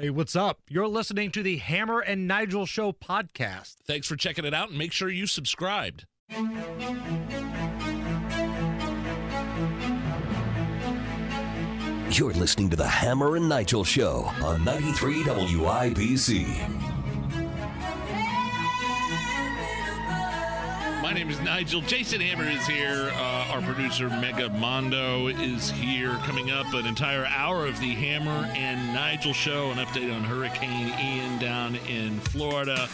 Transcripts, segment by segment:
Hey, what's up? You're listening to the Hammer and Nigel Show podcast. Thanks for checking it out and make sure you subscribed. You're listening to the Hammer and Nigel Show on 93 WIBC. My name is Nigel. Jason Hammer is here. Uh, our producer, Mega Mondo, is here. Coming up, an entire hour of the Hammer and Nigel show, an update on Hurricane Ian down in Florida,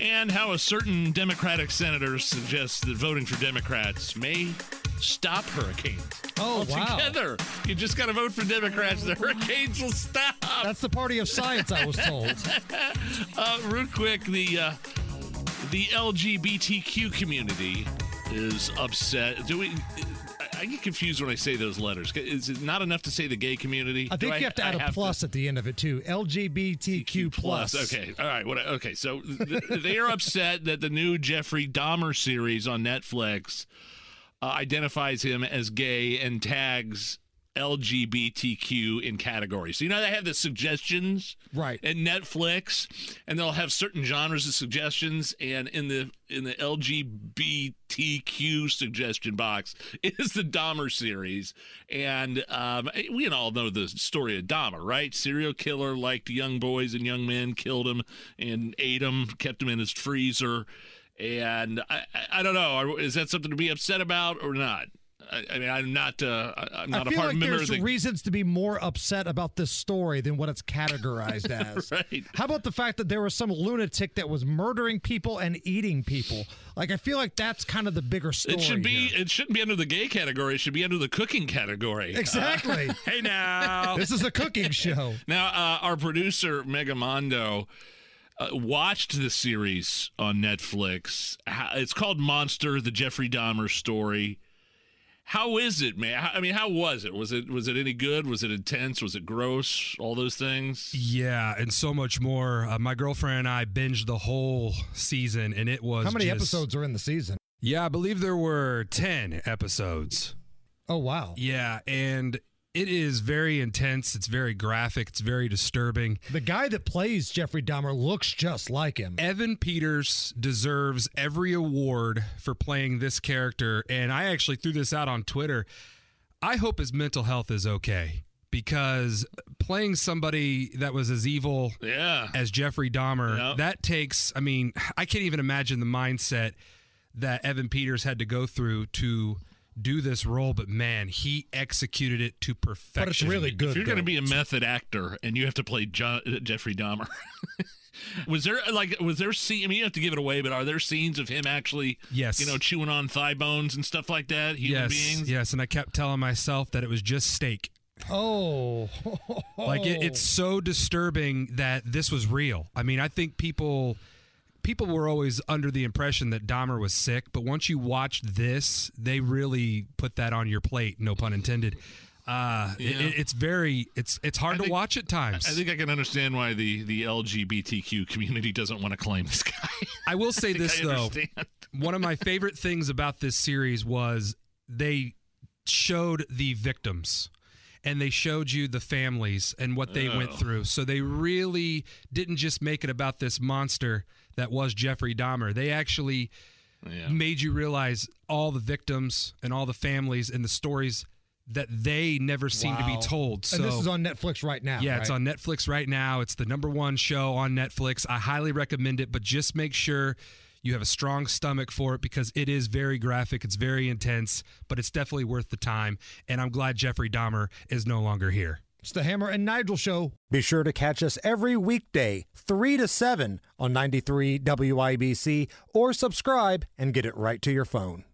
and how a certain Democratic senator suggests that voting for Democrats may stop hurricanes. Oh, wow. Altogether. You just got to vote for Democrats. The hurricanes will stop. That's the party of science, I was told. Uh, real quick, the uh, the LGBTQ community is upset. Do we? I- get confused when I say those letters. Is it not enough to say the gay community? I Do think you have to add I a plus at the end of it too. LGBTQ plus. Okay. All right. What? Okay. So th- they are upset that the new Jeffrey Dahmer series on Netflix uh, identifies him as gay and tags LGBTQ in categories. So you know they have the suggestions Right. at Netflix, and they'll have certain genres of suggestions, and in the in the LGBTQ suggestion box is the Dahmer series, and um, we all know the story of Dahmer, right? Serial killer liked young boys and young men, killed them and ate them, kept them in his freezer, and I, I, I don't know, is that something to be upset about or not? I, I mean, I'm not. Uh, I'm not I a feel part like member there's of the. reasons to be more upset about this story than what it's categorized as. Right. How about the fact that there was some lunatic that was murdering people and eating people? Like I feel like that's kind of the bigger story. It should be. here. It shouldn't be under the gay category. It should be under the cooking category. exactly. hey now. this is a cooking show. now, uh, our producer Megamondo uh, watched the series on Netflix. It's called Monster: The Jeffrey Dahmer Story. How is it, man? I mean, how was it? Was it was it any good? Was it intense? Was it gross? All those things. Yeah, and so much more. Uh, my girlfriend and I binged the whole season, and it was How many just- episodes are in the season? Yeah, I believe there were ten episodes. Oh wow. Yeah, and it is very intense. It's very graphic. It's very disturbing. The guy that plays Jeffrey Dahmer looks just like him. Evan Peters deserves every award for playing this character, and I actually threw this out on Twitter. I hope his mental health is okay because playing somebody that was as evil Yeah. as Jeffrey Dahmer. Yep. That takes, I mean, I can't even imagine the mindset that Evan Peters had to go through to do this role, but man, he executed it to perfection. But it's really good. If you're going to be a method actor and you have to play John, uh, Jeffrey Dahmer, was there like was there scene? I mean, you have to give it away, but are there scenes of him actually, Yes. you know, chewing on thigh bones and stuff like that? Human yes, beings. yes, and I kept telling myself that it was just steak. Oh. Like it, it's so disturbing that this was real. I mean, I think people people were always under the impression that Dahmer was sick, but once you watched this, they really put that on your plate. No pun intended. Uh, Yeah. it, it's very it's it's hard I to watch at times. I think I can understand why the the LGBTQ community doesn't want to claim this guy. I will say I this though. One of my favorite things about this series was they showed the victims and they showed you the families and what they went Oh. through. So they really didn't just make it about this monster that was Jeffrey Dahmer. They actually Yeah. made you realize all the victims and all the families and the stories that they never seem to be told. So and this is on Netflix right now. yeah, it's on Netflix right now. It's the number one show on Netflix. I highly recommend it, but just make sure you have a strong stomach for it because it is very graphic. It's very intense, but it's definitely worth the time. And I'm glad Jeffrey Dahmer is no longer here. It's the Hammer and Nigel Show. Be sure to catch us every weekday, 3 to 7 on 93 WIBC or subscribe and get it right to your phone.